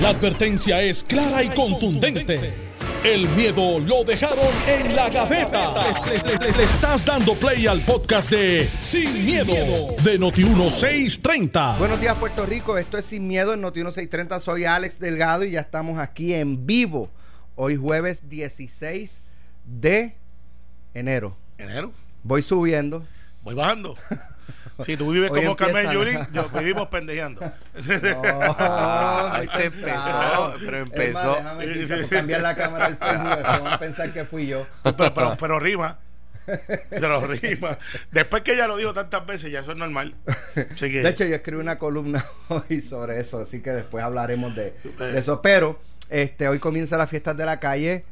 La advertencia es clara y contundente. El miedo lo dejaron en la gaveta. Le, le estás dando play al podcast de Sin, miedo, de Noti1630. Buenos días, Puerto Rico. Esto es Sin Miedo en Noti1630. Soy Alex Delgado y ya estamos aquí en vivo. Hoy jueves 16 de enero. ¿Enero? Voy subiendo. Voy bajando. Si tú vives Hoy como Carmen Yulín, ¿no? yo vivimos pendejeando. Ah, ahí te empezó, pero empezó. Es más, déjame cambiar la cámara del Facebook. Van a pensar que fui yo. Pero, pero, pero rima. Pero rima. Después que ella lo dijo tantas veces, ya eso es normal. Así que, De hecho, yo escribí una columna hoy sobre eso, así que después hablaremos de, de eso. Pero este hoy comienza las fiestas de la calle.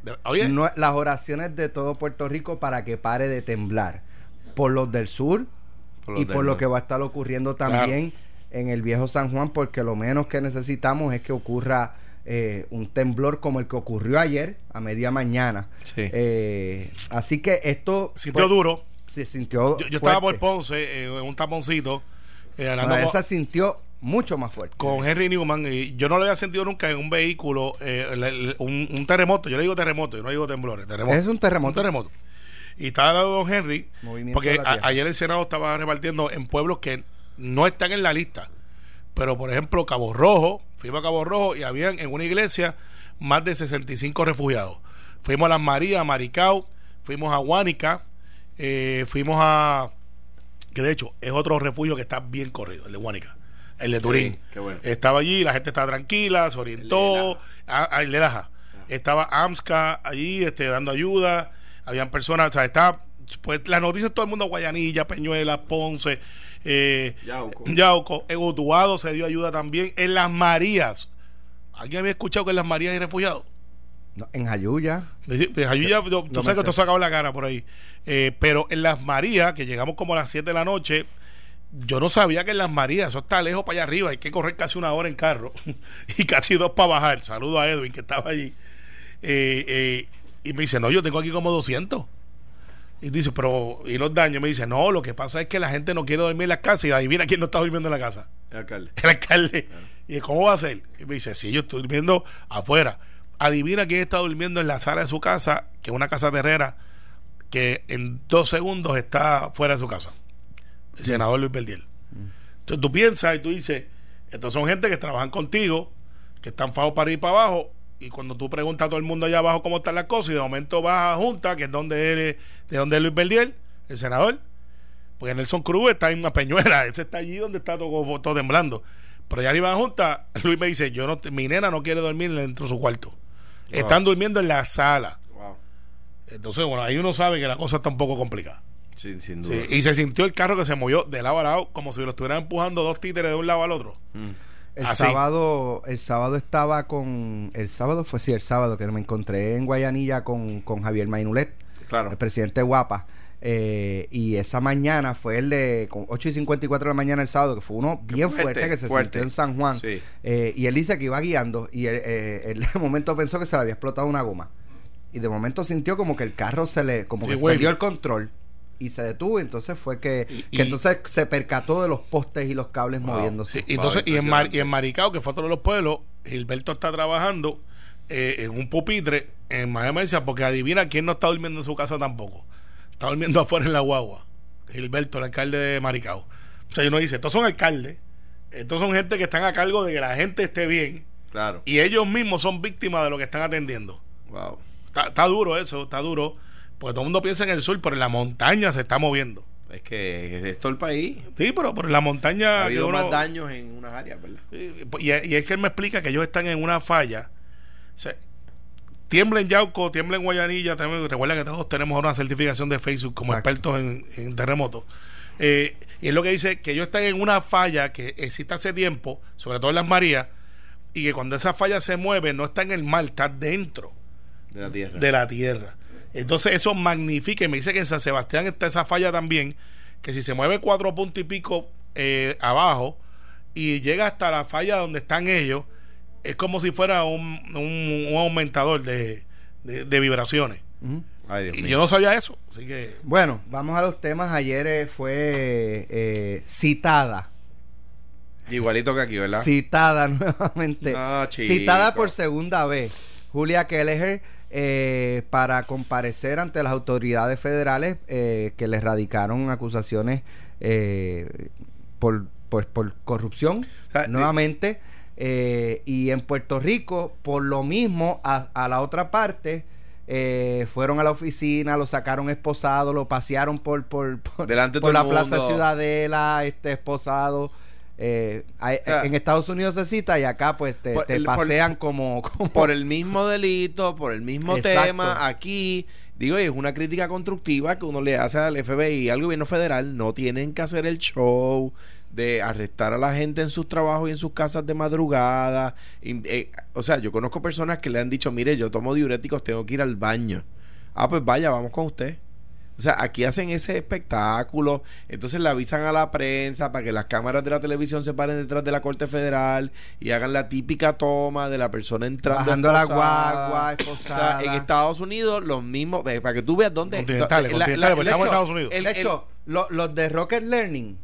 No- las oraciones de todo Puerto Rico para que pare de temblar. Por los del sur Por y por lo que va a estar ocurriendo también en el viejo San Juan, porque lo menos que necesitamos es que ocurra eh, un temblor como el que ocurrió ayer a media mañana. Sí. Eh, así que esto sintió pues, duro. se sintió. Yo, yo estaba por. Ponce, eh, en un taponcito, eh, Bueno, con, esa sintió mucho más fuerte. con Henry Newman. Y yo no lo había sentido nunca en un vehículo, eh, el- el- un, un terremoto. Yo le digo terremoto, yo no digo temblores. Terremoto. Es un terremoto. Un terremoto. Y estaba al lado de Don Henry, Movimiento porque a- ayer el Senado estaba repartiendo en pueblos que no están en la lista. Pero, por ejemplo, Cabo Rojo, fuimos a Cabo Rojo y habían en una iglesia más de 65 refugiados. Fuimos a Las Marías, a Maricao, fuimos a Huánica, eh, fuimos a. que de hecho es otro refugio que está bien corrido, el de Huánica, el de Turín. Sí, qué bueno. Estaba allí, la gente estaba tranquila, se orientó. Ah, ah, el de Laja. Estaba AMSCA allí este, dando ayuda. Habían personas, o sea, estaba. Pues las noticias, todo el mundo, Guayanilla, Peñuela, Ponce, eh, Yauco. Yauco. En Utuado se dio ayuda también. En Las Marías. ¿Alguien había escuchado que en Las Marías hay refugiados? No, en Jayuya. Pues, Jayuya, yo- tú No sabes que te sé. sacado la cara por ahí. Eh, pero en Las Marías, que llegamos como a las 7 de la noche, yo no sabía que en Las Marías, eso está lejos para allá arriba, hay que correr casi una hora en carro y casi dos para bajar. Saludo a Edwin que estaba allí. Eh, eh, y me dice, no, yo tengo aquí como 200. Y dice, pero, ¿y los daños? Me dice, no, lo que pasa es que la gente no quiere dormir en la casa y adivina quién no está durmiendo en la casa El alcalde. el alcalde. ¿Y cómo va a ser? Y me dice, sí, yo estoy durmiendo afuera. Adivina quién está durmiendo en la sala de su casa, que es una casa terrera, que en dos segundos está fuera de su casa. El senador Luis Verdiel. Entonces tú piensas y tú dices, estos son gente que trabajan contigo, que están fajos para ir para abajo, y cuando tú preguntas a todo el mundo allá abajo cómo están las cosas, y de momento vas a Junta, que es donde él, de donde es Luis Verdiel, el senador, porque Nelson Cruz está en una peñuela, ese está allí donde está todo, todo temblando. Pero allá arriba en Junta, Luis me dice, yo no, mi nena no quiere dormir dentro de su cuarto. Están durmiendo en la sala. Wow. Entonces, bueno, ahí uno sabe que la cosa está un poco complicada. Sí, sin Sí, duda. y se sintió el carro que se movió de lado a lado, como si lo estuvieran empujando dos títeres de un lado al otro. Mm. El Así. sábado, el sábado estaba con, el sábado fue sí, el sábado que me encontré en Guayanilla con, con Javier Mainulet, Claro. el presidente Guapa. eh, y esa mañana fue el de con 8 y 54 de la mañana el sábado, que fue uno bien fuerte, fuerte, que se fuerte. sintió en San Juan. Sí. Eh, y él dice que iba guiando y él, eh, él de momento pensó que se le había explotado una goma. Y de momento sintió como que el carro se le, como Sí, que se perdió el control. Y se detuvo, entonces fue que, Y- que y- entonces se percató de los postes y los cables Wow. moviéndose. Sí, y entonces, y en, Mar- y en Maricao, que fue otro de los pueblos, Gilberto está trabajando eh, en un pupitre en Miami, porque adivina quién no está durmiendo en su casa tampoco. Está durmiendo afuera en la guagua. Gilberto, el alcalde de Maricao. O sea, uno dice, estos son alcaldes, estos son gente que están a cargo de que la gente esté bien Claro. y ellos mismos son víctimas de lo que están atendiendo. Wow. Está, está duro eso, está duro, porque todo el mundo piensa en el sur, pero en la montaña se está moviendo. Es que es todo el país. Sí, pero, pero en la montaña... Ha habido uno- más daños en unas áreas, ¿verdad? Sí, Y, y es que él me explica que ellos están en una falla. O sea, tiembla en Yauco, tiembla en Guayanilla. También, recuerda que todos tenemos una certificación de Facebook como Exacto. expertos en, en terremotos. Eh, y es lo que dice que ellos están en una falla que existe hace tiempo, sobre todo en las Marías, y que cuando esa falla se mueve, no está en el mar, está dentro De la tierra. de la tierra. Entonces eso magnifica, y me dice que en San Sebastián está esa falla también, que si se mueve cuatro puntos y pico eh, abajo y llega hasta la falla donde están ellos, es como si fuera un, un- un aumentador de, de- de vibraciones. Ujú. Ay, Dios Y mío. yo no sabía eso, así que... Bueno, vamos a los temas. Ayer eh, fue eh, citada Igualito que aquí, ¿verdad? citada nuevamente. No, citada por segunda vez. Julia Kelleher eh, para comparecer ante las autoridades federales eh, que le radicaron acusaciones eh, por, por, por corrupción O sea, nuevamente. eh, y en Puerto Rico, por lo mismo, a, a la otra parte, eh, fueron a la oficina, lo sacaron esposado, lo pasearon por, por, por, Delante la Plaza. Ciudadela, este esposado. Eh, hay- en Estados Unidos se cita y acá pues te, por te el- por- pasean como, como- por el mismo delito, por el mismo Exacto. tema, aquí, digo, y es una crítica constructiva que uno le hace al FBI y al gobierno federal, no tienen que hacer el show de arrestar a la gente en sus trabajos y en sus casas de madrugada. Y, eh, o sea, yo conozco personas que le han dicho, mire, yo tomo diuréticos, tengo que ir al baño. Ah, pues vaya, vamos con usted. O sea, aquí hacen ese espectáculo, entonces le avisan a la prensa para que las cámaras de la televisión se paren detrás de la Corte Federal y hagan la típica toma de la persona entrando bajando la esposada. guagua, O sea, esposada. en Estados Unidos, los mismos, para que tú veas dónde... Continentales, la- la- continentales, porque la- estamos en Estados Unidos. el- hecho, lo- los de Rocket Learning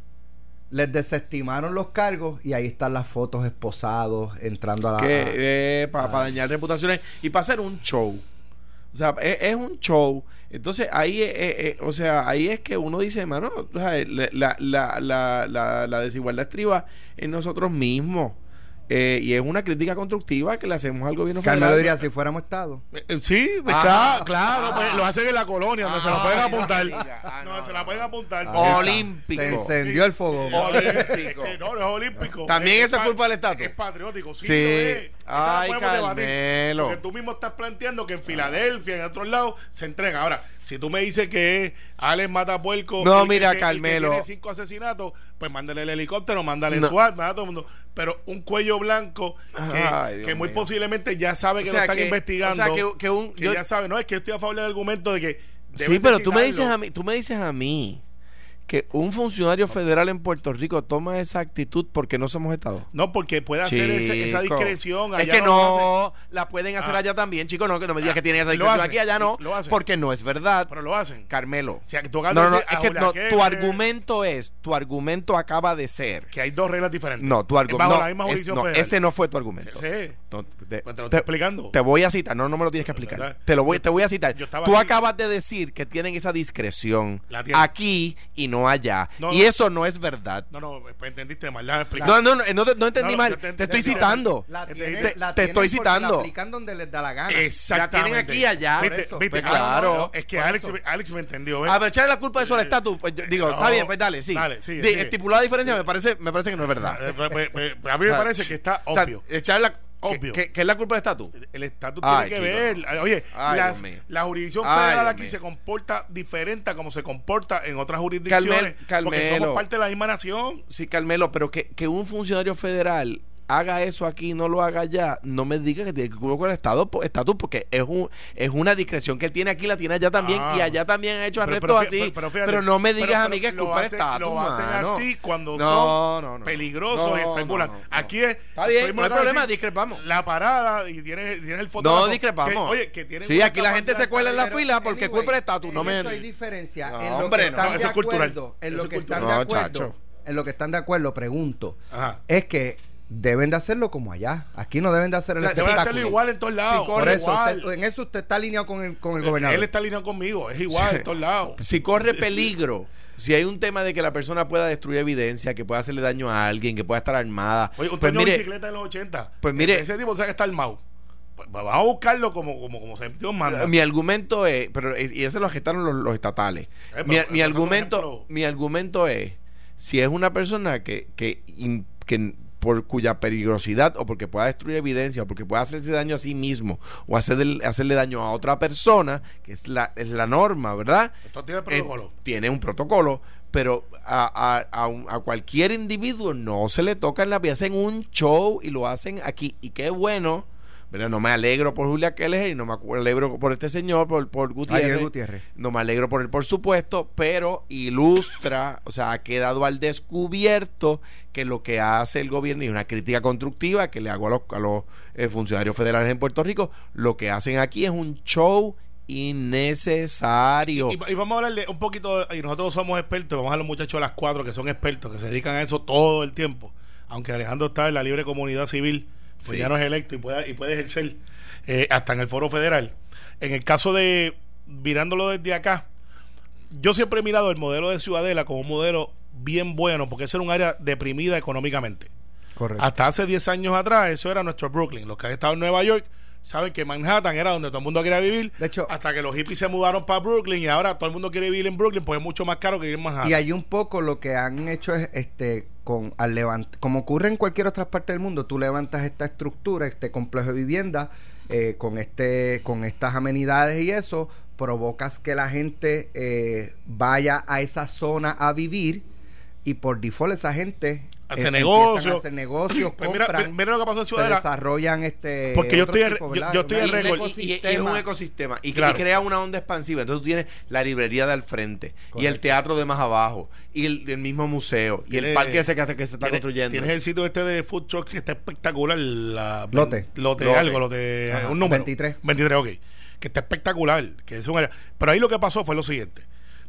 les desestimaron los cargos y ahí están las fotos esposados entrando a la... que para Ah. dañar reputaciones y para hacer un show. O sea, es, un show. Entonces ahí, eh, eh, o sea, ahí es que uno dice, mano, la, la, la- la desigualdad estriba en nosotros mismos. Eh, y es una crítica constructiva que le hacemos al gobierno Carmelo federal. diría, si fuéramos Estado. Eh, eh, Sí, pues, Ah. claro, claro, pues, lo hacen en la colonia, donde se la Ah, pueden apuntar. Ah, no, no, se la pueden apuntar. Ah. Olímpico. Se encendió el fogón. Olímpico. Es que no, no es olímpico. También eso es pa- culpa del estatus. Es patriótico, sí. Sí. lo es. Ay, debatir, Carmelo. Porque tú mismo estás planteando que en Filadelfia, en otros lados, se entrega. Ahora, si tú me dices que es Alex Matapuerco. No, mira, el que- Carmelo. tiene cinco asesinatos, pues mándale el helicóptero, mándale No. SWAT, mándale a todo el mundo. Pero un cuello blanco que, Ay, Dios que muy mío. posiblemente ya sabe que O lo están que- investigando. o sea, que- que un- yo- ya sabe. No, es que estoy a favor del argumento de que. Sí, pero tú me dices a mí, tú me dices a mí que un funcionario federal en Puerto Rico toma esa actitud porque no somos Estado. No, porque puede hacer ese- esa discreción. Es que no, la pueden hacer Ah. allá también, chicos. No, que no me digas Ah, que tienen esa discreción aquí, allá no. lo hacen. Porque no es verdad. Pero lo hacen. Carmelo. O sea, tú No, no, es que no, tu argumento es, tu argumento acaba de ser. Que hay dos reglas diferentes. No, tu argumento. Es- no, ese no fue tu argumento. Sí. No, te, Pues te lo te- estoy explicando. te voy a citar, no, no me lo tienes que explicar. ¿Verdad? Te lo voy, Yo- te voy a citar. Tú aquí. acabas de decir que tienen esa discreción aquí y no allá. No, y no. eso no es verdad. No, no, pues entendiste mal. No, no, no, no, te- no entendí mal. te estoy citando. La Te- tienen- te- la te estoy citando. La aplican donde les da la gana. Exactamente. La tienen aquí y allá. ¿Viste? eso. ¿Viste? Pues Ah, claro. no, es que Alex. Alex me entendió. ¿ves? A ver, echarle la culpa de eso al estatus. Pues digo, No. está bien, pues dale, sí. Dale, sigue. Estipulada diferencia me parece, me parece que no es verdad. Eh, a mí me parece que está obvio. echarle la. Obvio. Que es la culpa del estatus. El estatus tiene que chico, ver. Oye, Ay, las- la jurisdicción Ay, federal Dios aquí mío. se comporta diferente a como se comporta en otras jurisdicciones. Carmel- Porque Carmelo. somos parte de la misma nación. Sí, Carmelo, pero que, que un funcionario federal haga eso aquí y no lo haga allá, no me diga que tiene que cumplir con el estado, estatus, porque es un es una discreción que él tiene aquí, la tiene allá también, Ah. y allá también ha hecho Pero- arrestos pero fí- así. pero- Pero, pero fíjate, no me digas pero- a mí que es pero culpa hacen- estatus. Lo hacen mano. así cuando No, son no, no. peligrosos No, y especulan. no, no, no. Aquí es. Está bien, no hay problema, discrepamos. La parada y tienes, tienes el fotógrafo. No discrepamos. que, oye, que tienen sí, aquí la gente se cuela en la Pero, fila porque es anyway, culpa del estatus. No me. hay diferencia. No, en lo hombre, que no. están No, de eso es cultural. acuerdo, en lo que están de No, acuerdo, en lo que están de acuerdo, pregunto, Ajá. es que deben de hacerlo como allá. Aquí no deben de hacer el O sea, Deben hacerlo igual en todos lados. Por eso, igual. usted- en eso usted está alineado con el, con el gobernador. Él está alineado conmigo. Es igual en todos lados. si corre peligro, si hay un tema de que la persona pueda destruir evidencia, que pueda hacerle daño a alguien, que pueda estar armada, Oye, un pues mire, bicicleta de los 80. pues mire- Ese tipo sabe que está armado. Pues vamos a buscarlo como, como, como se manda. mi argumento es, pero y ese lo gestaron los, los estatales. pero- mi, pero mi argumento, mi argumento es, si es una persona que, que, in- que por cuya peligrosidad o porque pueda destruir evidencia o porque pueda hacerse daño a sí mismo o hacerle, hacerle daño a otra persona, que es la, es la norma, ¿verdad? Esto tiene Eh, protocolo. tiene un protocolo, pero a, a- a un- a cualquier individuo no se le toca en la vida. Hacen un show y lo hacen aquí. Y qué bueno, ¿verdad? No me alegro por Julia Keller y no me alegro por este señor, por, por Gutiérrez. Ayer Gutiérrez. No me alegro por él, por supuesto, pero ilustra, o sea, ha quedado al descubierto que lo que hace el gobierno y una crítica constructiva que le hago a los, a los eh, funcionarios federales en Puerto Rico, lo que hacen aquí es un show innecesario. Y, y vamos a hablarle un poquito, de- y nosotros somos expertos, vamos a los muchachos a las cuatro que son expertos, que se dedican a eso todo el tiempo. aunque Alejandro está en la libre comunidad civil, pues Sí. ya no es electo y puede, y puede ejercer eh, hasta en el foro federal. En el caso de, mirándolo desde acá, yo siempre he mirado el modelo de Ciudadela como un modelo bien bueno, porque ese era un área deprimida económicamente. Correcto. Hasta hace 10 años atrás, eso era nuestro Brooklyn. Los que han estado en Nueva York saben que Manhattan era donde todo el mundo quería vivir. De hecho- hasta que los hippies se mudaron para Brooklyn y ahora todo el mundo quiere vivir en Brooklyn, pues es mucho más caro que vivir en Manhattan. Y ahí un poco lo que han hecho es, este, con al levant como ocurre en cualquier otra parte del mundo, tú levantas esta estructura, este complejo de vivienda, eh, con este, con estas amenidades y eso, provocas que la gente eh, vaya a esa zona a vivir y por default esa gente Hace eh, negocios. hacer negocios, Pues mira, compran, mira lo que pasó en se Ciudadela. desarrollan este Porque yo estoy yo- estoy en récord. Y, es un ecosistema y, Claro. y crea una onda expansiva. Entonces tú tienes la librería de al frente y el teatro de más abajo y el, el mismo museo y el parque ese que, que se está construyendo. Tienes el sitio este de Food Truck que está espectacular. La, Lote. Lote, Lote. algo, lote. Ajá, un número. 23. 23, ok. Que está espectacular. Que es un área- Pero ahí lo que pasó fue lo siguiente.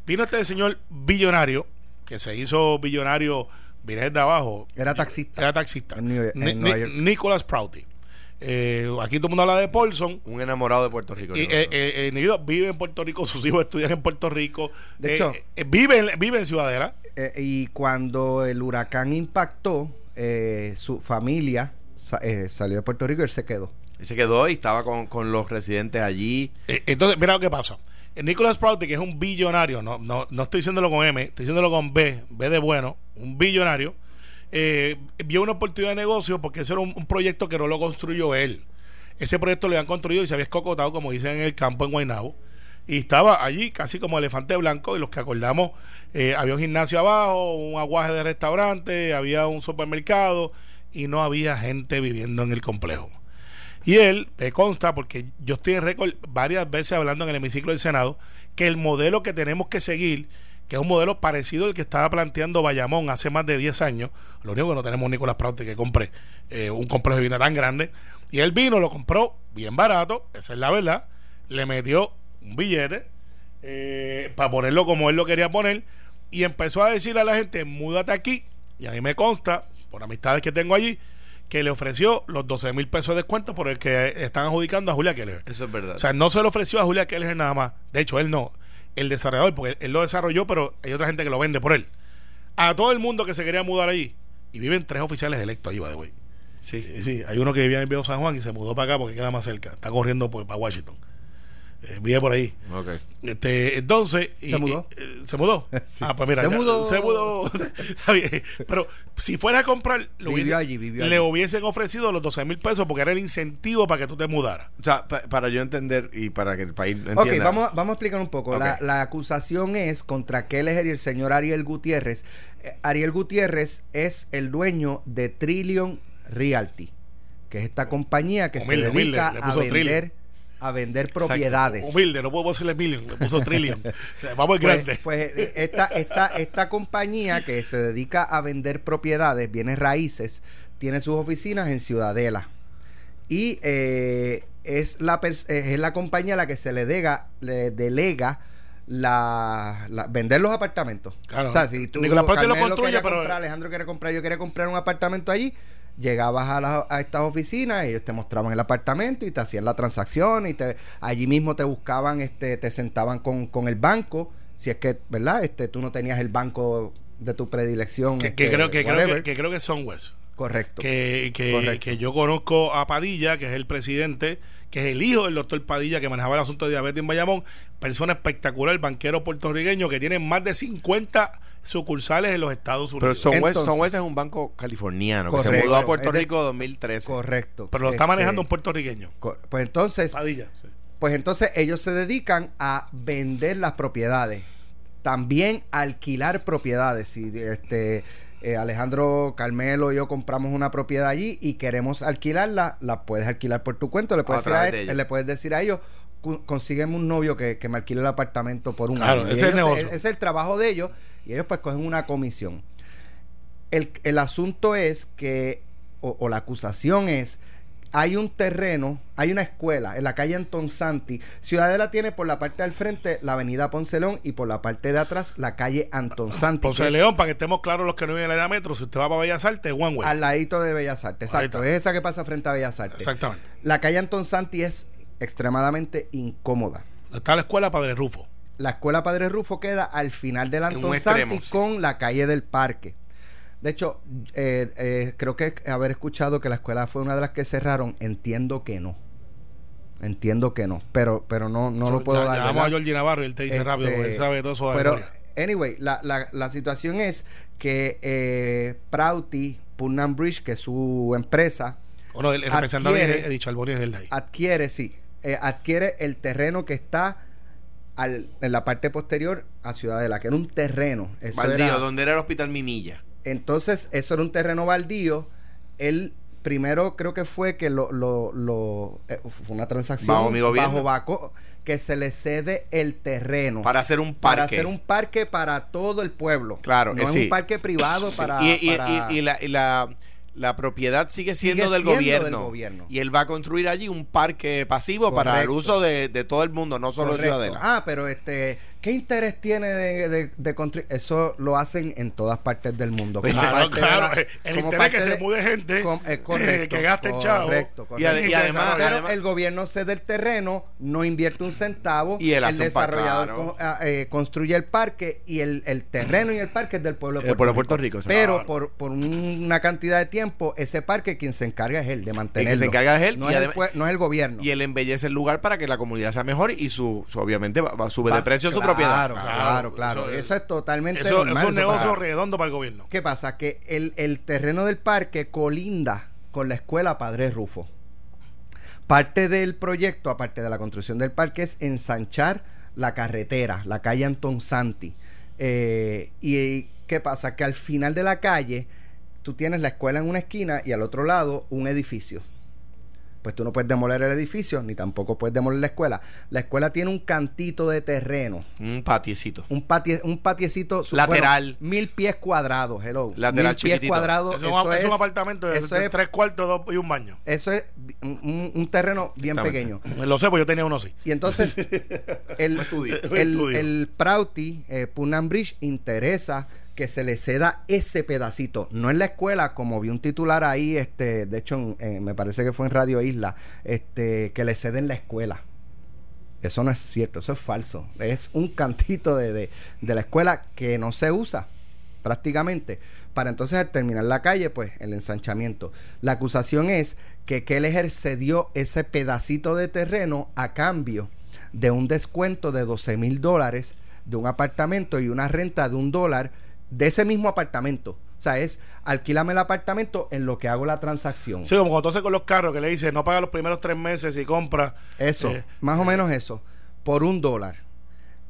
Vino este señor billonario, que se hizo billonario, viene desde abajo. Era taxista. Era taxista. En New- en Nueva Ni- York. Nicholas Prouty. Eh, aquí todo el mundo habla de Paulson. un enamorado de Puerto Rico. Y, ¿no? eh, eh, vive en Puerto Rico, sus hijos estudian en Puerto Rico. De Eh, hecho- eh, vive, en, vive en Ciudadela. Eh, y cuando el huracán impactó, eh, su familia sa- eh, salió de Puerto Rico y él se quedó. Y se quedó y estaba con, con los residentes allí. Eh, entonces, mira lo que pasa. Nicholas Prouty, que es un billonario, no, no, no estoy diciéndolo con M, estoy diciéndolo con B, B de bueno, un billonario, eh, vio una oportunidad de negocio porque eso era un, un proyecto que no lo construyó él. Ese proyecto lo habían construido y se había escocotado, como dicen en el campo en Guaynabo. Y estaba allí casi como elefante blanco. Y los que acordamos, eh, había un gimnasio abajo, un aguaje de restaurante, había un supermercado y no había gente viviendo en el complejo. Y él, me consta, porque yo estoy en récord varias veces hablando en el hemiciclo del Senado, que el modelo que tenemos que seguir, que es un modelo parecido al que estaba planteando Bayamón hace más de 10 años, lo único que no tenemos Nicolás Praute que compre eh, un complejo de vivienda tan grande, y él vino, lo compró bien barato, esa es la verdad, le metió un billete eh, para ponerlo como él lo quería poner, y empezó a decirle a la gente, múdate aquí, y a mí me consta, por amistades que tengo allí, que le ofreció los 12 mil pesos de descuento por el que están adjudicando a Julia Keller. Eso es verdad. O sea, no se lo ofreció a Julia Keller nada más. De hecho, él no. El desarrollador, porque él lo desarrolló, pero hay otra gente que lo vende por él. A todo el mundo que se quería mudar allí. Y viven tres oficiales electos allí, by the way. sí. Eh, Sí, hay uno que vivía en el Viejo San Juan y se mudó para acá porque queda más cerca. Está corriendo por, para Washington. Eh, vive por ahí. Ok. Este, entonces. y- ¿Se mudó? y- eh, ¿Se mudó? Sí. Ah, pues mira. Se ya- mudó. Se mudó. Pero si fuera a comprar, lo Vivió hubiese- allí, vivió le allí. hubiesen ofrecido los 12 mil pesos porque era el incentivo para que tú te mudaras. O sea, pa- para yo entender y para que el país Ok, entienda. vamos, a- vamos a explicar un poco. La, Ok. la acusación es contra Kelleher y el señor Ariel Gutiérrez. Eh, Ariel Gutiérrez es el dueño de Trillion Realty, que es esta compañía que Humilde, se dedica humilde, le a puso vender, Trillion. A vender Exacto. propiedades. Humilde, no puedo decirle million, le puso trillion. O sea, Vamos Pues, grande. pues, eh, esta, esta, esta compañía que se dedica a vender propiedades, bienes raíces, tiene sus oficinas en Ciudadela. Y eh, es, la eh, es la compañía a la que se le, dega, le delega la, la- vender los apartamentos. Claro. O sea, si tú Nicolás lo construye, pero- comprar, Alejandro quiere comprar, yo quiero comprar un apartamento allí, llegabas a, la- a estas oficinas, ellos te mostraban el apartamento y te hacían la transacción y te, allí mismo te buscaban, este, te sentaban con, con el banco, si es que, ¿verdad? Este, tú no tenías el banco de tu predilección. Que, que este, creo, que, creo que creo que son West. Correcto. Que, que, Correcto. que yo conozco a Padilla, que es el presidente, que es el hijo del doctor Padilla, que manejaba el asunto de diabetes en Bayamón. Persona espectacular, banquero puertorriqueño, que tiene más de 50 sucursales en los Estados Pero Unidos. Son West, Entonces- Son West es un banco californiano que se mudó a Puerto de- Rico en 2013. Correcto. pero lo está Este, manejando un puertorriqueño. Pues entonces, Padilla. sí. Pues entonces ellos se dedican a vender las propiedades, también alquilar propiedades. Si este eh, Alejandro Carmelo y yo compramos una propiedad allí y queremos alquilarla, la puedes alquilar por tu cuenta. Le puedes, A decir a, través de él- ellos. le puedes decir a ellos, "Cu- consígueme un novio que, que me alquile el apartamento por un Claro, año. Ese es el negocio. Es el trabajo de ellos y ellos pues cogen una comisión. El, el asunto es que, o, o la acusación es, hay un terreno, hay una escuela en la calle Anton Santi. Ciudadela tiene por la parte del frente la avenida Ponce León y por la parte de atrás la calle Anton Santi. Ponce León, para que estemos claros los que no viven en el área metro, si usted va para Bellas Artes, one way. Al ladito de Bellas Artes, exacto. Es esa que pasa frente a Bellas Artes. Exactamente. La calle Anton Santi es extremadamente incómoda. Está la escuela Padre Rufo. La escuela Padre Rufo queda al final del extremo, Santi sí. con la calle del parque. De hecho, eh, eh, creo que haber escuchado que la escuela fue una de las que cerraron, entiendo que no. Entiendo que no, pero pero no, no lo puedo Ya- dar. Llamamos a Georgie Navarro y él te dice Este, rápido, porque él sabe todo eso Pero, anyway, la, la, la situación es que eh, Prouty, Putnam Bridge, que es su empresa, Bueno, el, el representante adquiere- he dicho Alboni es el de ahí. adquiere, sí, eh, adquiere el terreno que está al- en la parte posterior a Ciudadela, que era un terreno. Eso Baldío, era- donde era el hospital Minilla. entonces, eso era un terreno baldío. Él primero creo que fue que lo, lo, lo- eh, fue una transacción Bajo mi bajo Baco, que se le cede el terreno Para hacer un parque. para hacer un parque para todo el pueblo. Claro, no eh, es sí. un parque privado Sí, para, y, y- para- y- y la, y la- la propiedad sigue Sigue siendo, del, siendo gobierno. del gobierno. Y él va a construir allí un parque pasivo para el Correcto. uso de, de todo el mundo, no solo Correcto. Ciudadela. Ah, pero este, ¿qué interés tiene de, de, de construir? Eso lo hacen en todas partes del mundo. como Claro, claro. la- el como interés que se de- mude gente com- eh, correcto, que gasten chavo. Correcto, Y ade- correcto. y además- desarrolla. Pero además- el gobierno cede el terreno, no invierte un centavo. Y el parque, desarrollador claro. con- ah, eh, construye el parque y el, el terreno y el parque es del pueblo de El Puerto, pueblo de Rico. Puerto Rico. Pero por, por un- una cantidad de tiempo, ese parque quien se encarga es él de mantenerlo. se encarga es él, No, y es, el, no es el gobierno. Y él embellece el lugar para que la comunidad sea mejor y su, su- obviamente va, va- sube de Va- precio su propiedad. Claro, Claro, claro. eso Eso, es- totalmente Eso, normal. es un negocio redondo para el gobierno. ¿Qué pasa? Que el, el terreno del parque colinda con la escuela Padre Rufo. Parte del proyecto, aparte de la construcción del parque, es ensanchar la carretera, la calle Anton Santi. Eh, y qué pasa? Que al final de la calle, tú tienes la escuela en una esquina y al otro lado un edificio. Pues tú no puedes demoler el edificio, ni tampoco puedes demoler la escuela. La escuela tiene un cantito de terreno Un patiecito. un, patie, un patiecito su- Lateral. bueno, mil pies cuadrados, hello. Lateral mil pies chiquitito. cuadrados. Eso, Eso, es, es, un apartamento de, eso es- tres cuartos dos y un baño. eso es un, un terreno bien pequeño. Lo sé, pues yo tenía uno así. Y entonces, el, el, el Prouty, eh, Bridge, interesa que se le ceda ese pedacito. No en la escuela, como vi un titular ahí, este, de hecho, me parece que fue en Radio Isla, este, que le ceden la escuela. Eso no es cierto, eso es falso. Es un cantito de, de, de la escuela que no se usa prácticamente. Para entonces al terminar la calle, pues el ensanchamiento. La acusación es que Kelleher cedió ese pedacito de terreno a cambio de un descuento de 12 mil dólares de un apartamento y una renta de un dólar de ese mismo apartamento. O sea, es alquílame el apartamento en lo que hago la transacción. Sí, como haces con los carros que le dices no paga los primeros tres meses y compra. Eso, Eh, más o menos eso, por un dólar.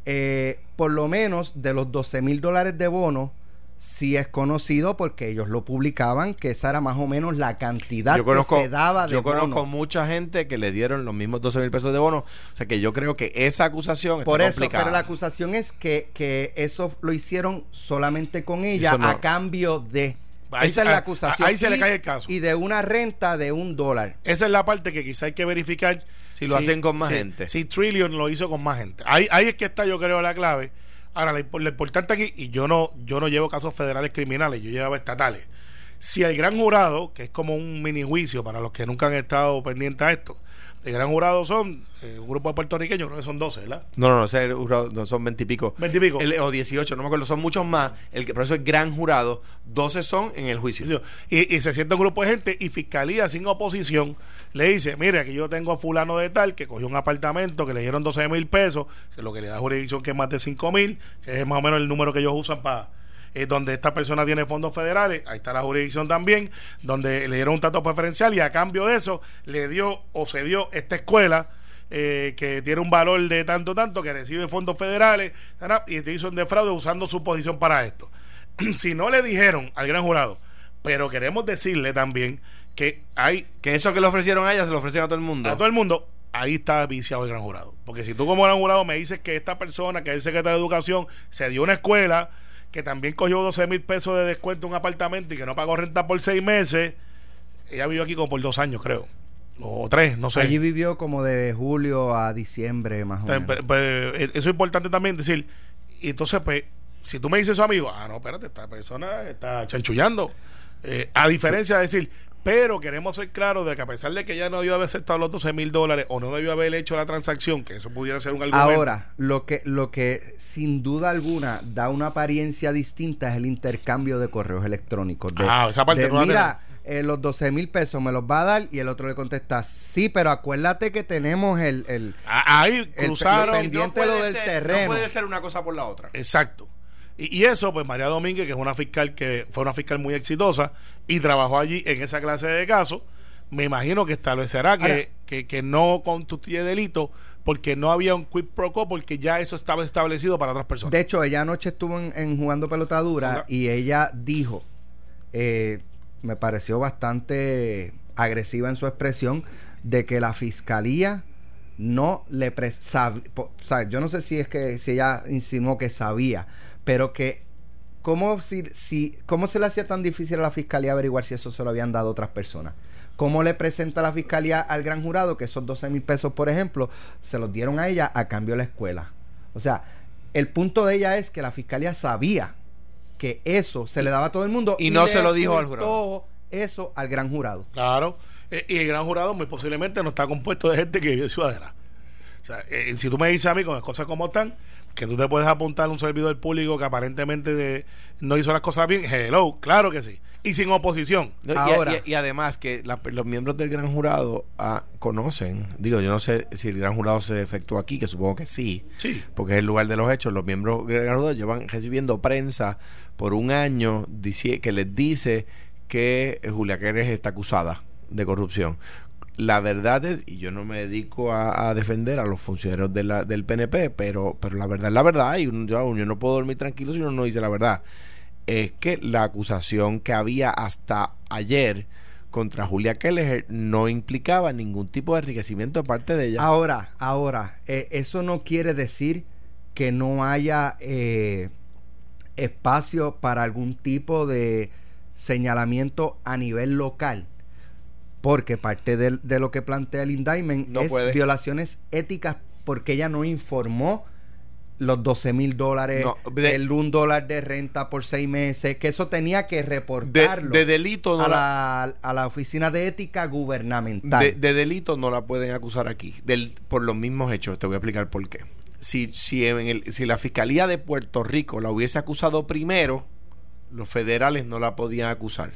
Eh, por lo menos de los 12 mil dólares de bono, sí es conocido porque ellos lo publicaban, que esa era más o menos la cantidad Yo conozco, que se daba de yo conozco bono. mucha gente que le dieron los mismos 12 mil pesos de bono. O sea que yo creo que esa acusación está Por eso, complicada. pero la acusación es que, que eso lo hicieron solamente con ella no. a cambio de... Ahí- esa es la acusación. ahí se le Y- cae el caso. Y de una renta de un dólar. Esa es la parte que quizá hay que verificar. Si lo hacen con más si- gente. Si Trillion lo hizo con más gente. Ahí, ahí es que está, yo creo, la clave. Ahora, lo, impo- lo importante aquí, y yo no, yo no llevo casos federales criminales, yo llevo estatales. Si el gran jurado, que es como un mini juicio para los que nunca han estado pendientes a esto, el gran jurado son eh, un grupo de puertorriqueños, creo que son 12, ¿verdad? No, no, no, ese es el jurado, no, son 20 y pico. 20 y pico. El- o 18, no me acuerdo, son muchos más. El que, por eso es gran jurado. 12 son en el juicio. Y, y se sienta un grupo de gente y fiscalía sin oposición le dice, mire, aquí yo tengo a fulano de tal que cogió un apartamento que le dieron 12 mil pesos, que lo que le da jurisdicción que es más de 5 mil, que es más o menos el número que ellos usan para... eh, donde esta persona tiene fondos federales, ahí está la jurisdicción también, donde le dieron un trato preferencial y a cambio de eso le dio o se dio esta escuela eh, que tiene un valor de tanto, tanto, que recibe fondos federales y te hizo un defraude usando su posición para esto. si no le dijeron al gran jurado, pero queremos decirle también que hay Que eso que le ofrecieron a ella se lo ofrecieron a todo el mundo. a todo el mundo, ahí está viciado el gran jurado. Porque si tú como gran jurado me dices que esta persona, que es el secretario de Educación, se dio una escuela, que también cogió 12 mil pesos de descuento en un apartamento y que no pagó renta por seis meses, ella vivió aquí como por dos años, creo. o tres, no sé. Allí vivió como de julio a diciembre, más o Entonces, menos. pues, pues, eso es importante también decir. Y entonces, pues, si tú me dices eso, amigo, ah, no, espérate, esta persona está chanchullando. Eh, a diferencia de decir, pero queremos ser claros de que a pesar de que ella no debió haber aceptado los 12 mil dólares o no debió haber hecho la transacción, que eso pudiera ser un argumento. Ahora, lo que, lo que sin duda alguna da una apariencia distinta es el intercambio de correos electrónicos. De, Ah, esa parte de, no la Mira, eh, los 12 mil pesos me los va a dar y el otro le contesta, sí, pero acuérdate que tenemos el... el Ah, Ahí el cruzaron. pendiente de lo del ser, terreno. no puede ser una cosa por la otra. Exacto. Y, y eso, pues María Domínguez, que es una fiscal que fue una fiscal muy exitosa y trabajó allí en esa clase de casos, me imagino que establecerá que, Ahora- que, que no constituye delito porque no había un quid pro quo porque ya eso estaba establecido para otras personas. De hecho, ella anoche estuvo en, en jugando pelotadura y ella dijo, eh, me pareció bastante agresiva en su expresión, de que la fiscalía no le pre o sea, yo no sé si es que si ella insinuó que sabía, pero que ¿cómo, si, si, ¿cómo se le hacía tan difícil a la fiscalía averiguar si eso se lo habían dado otras personas? ¿Cómo le presenta la fiscalía al gran jurado que esos 12 mil pesos, por ejemplo, se los dieron a ella a cambio de la escuela? O sea, el punto de ella es que la fiscalía sabía que eso se le daba a todo el mundo y no se lo dijo al jurado. eso al gran jurado. Claro. Eh, y el gran jurado muy posiblemente no está compuesto de gente que vive en Ciudadela. O sea, eh, si tú me dices a mí con las cosas como están, que tú te puedes apuntar a un servidor público que aparentemente de- no hizo las cosas bien, hello, claro que sí. Y sin oposición. No, Ahora. y, y además que la- los miembros del gran jurado ah, conocen, digo, yo no sé si el gran jurado se efectuó aquí, que supongo que sí, Sí. porque es el lugar de los hechos. Los miembros del gran jurado llevan recibiendo prensa por un año que les dice que Julia Quérez está acusada de corrupción. La verdad es, y yo no me dedico a, defender a los funcionarios de del PNP, pero, pero la verdad es la verdad, y yo, no puedo dormir tranquilo si uno no dice la verdad es que la acusación que había hasta ayer contra Julia Kelleher no implicaba ningún tipo de enriquecimiento de parte de ella. Ahora, ahora, eh, eso no quiere decir que no haya eh, espacio para algún tipo de señalamiento a nivel local. Porque parte de, lo que plantea el indictment No es puede. violaciones éticas porque ella no informó los 12 mil dólares, No, de- el un dólar de renta por seis meses, que eso tenía que reportarlo de delito no a, la, la, a la Oficina de Ética Gubernamental. de, de delito no la pueden acusar aquí del, por los mismos hechos. Te voy a explicar por qué. Si, si, en el, si la Fiscalía de Puerto Rico la hubiese acusado primero, los federales no la podían acusar.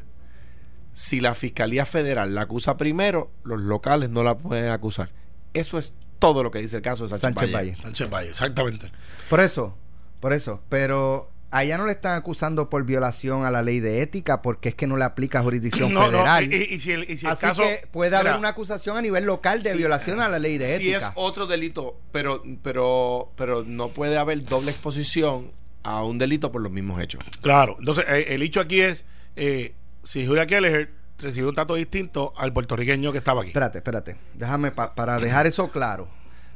Si la Fiscalía Federal la acusa primero, los locales no la pueden acusar. Eso es todo lo que dice el caso de Sánchez, Sánchez Valle. Valle. Sánchez Valle, exactamente. Por eso, por eso. Pero allá no le están acusando por violación a la ley de ética porque es que no le aplica jurisdicción No, no, federal. y, y- y si el, y si el Así caso. que puede haber Mira, una acusación a nivel local de Sí. violación a la ley de Si es ética. otro delito, pero, pero, pero no puede haber doble exposición a un delito por los mismos hechos. Claro. Entonces, eh, el hecho aquí es: eh, si Julia Kelleher recibió un trato distinto al puertorriqueño que estaba aquí. Espérate, espérate. Déjame pa- para dejar eso claro.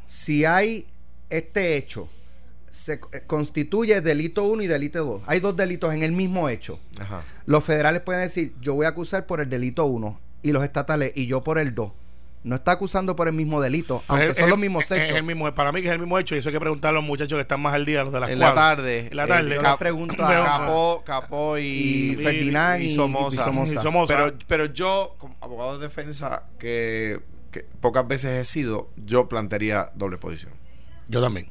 Si hay este hecho, se eh, constituye delito 1 y delito 2. Hay dos delitos en el mismo hecho. Ajá. Los federales pueden decir, yo voy a acusar por el delito 1 y los estatales y yo por el 2. No está acusando por el mismo delito, aunque Es- son es- los mismos es- hechos. Es el mismo, para mí que es el mismo hecho y eso hay que preguntarle a los muchachos que están más al día, los de las En la tarde. En la tarde. yo Cap- les pregunto a- Capó, Capó y, y Ferdinand y, y Somoza. y Somoza. Y Somoza. Pero, pero yo, como abogado de defensa, que, que pocas veces he sido, yo plantearía doble posición. Yo también.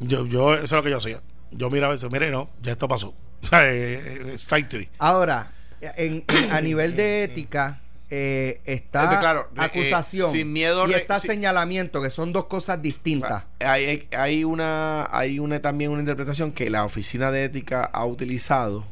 Yo, yo, eso es lo que yo hacía. Yo miraba eso, mire, no, ya esto pasó. Sea, eh, eh, strike three. Ahora, en, en- a nivel de ética, eh, está claro, eh, acusación sin miedo y está señalamiento, que son dos cosas distintas. Hay, hay una, hay una también una interpretación que la oficina de ética ha utilizado,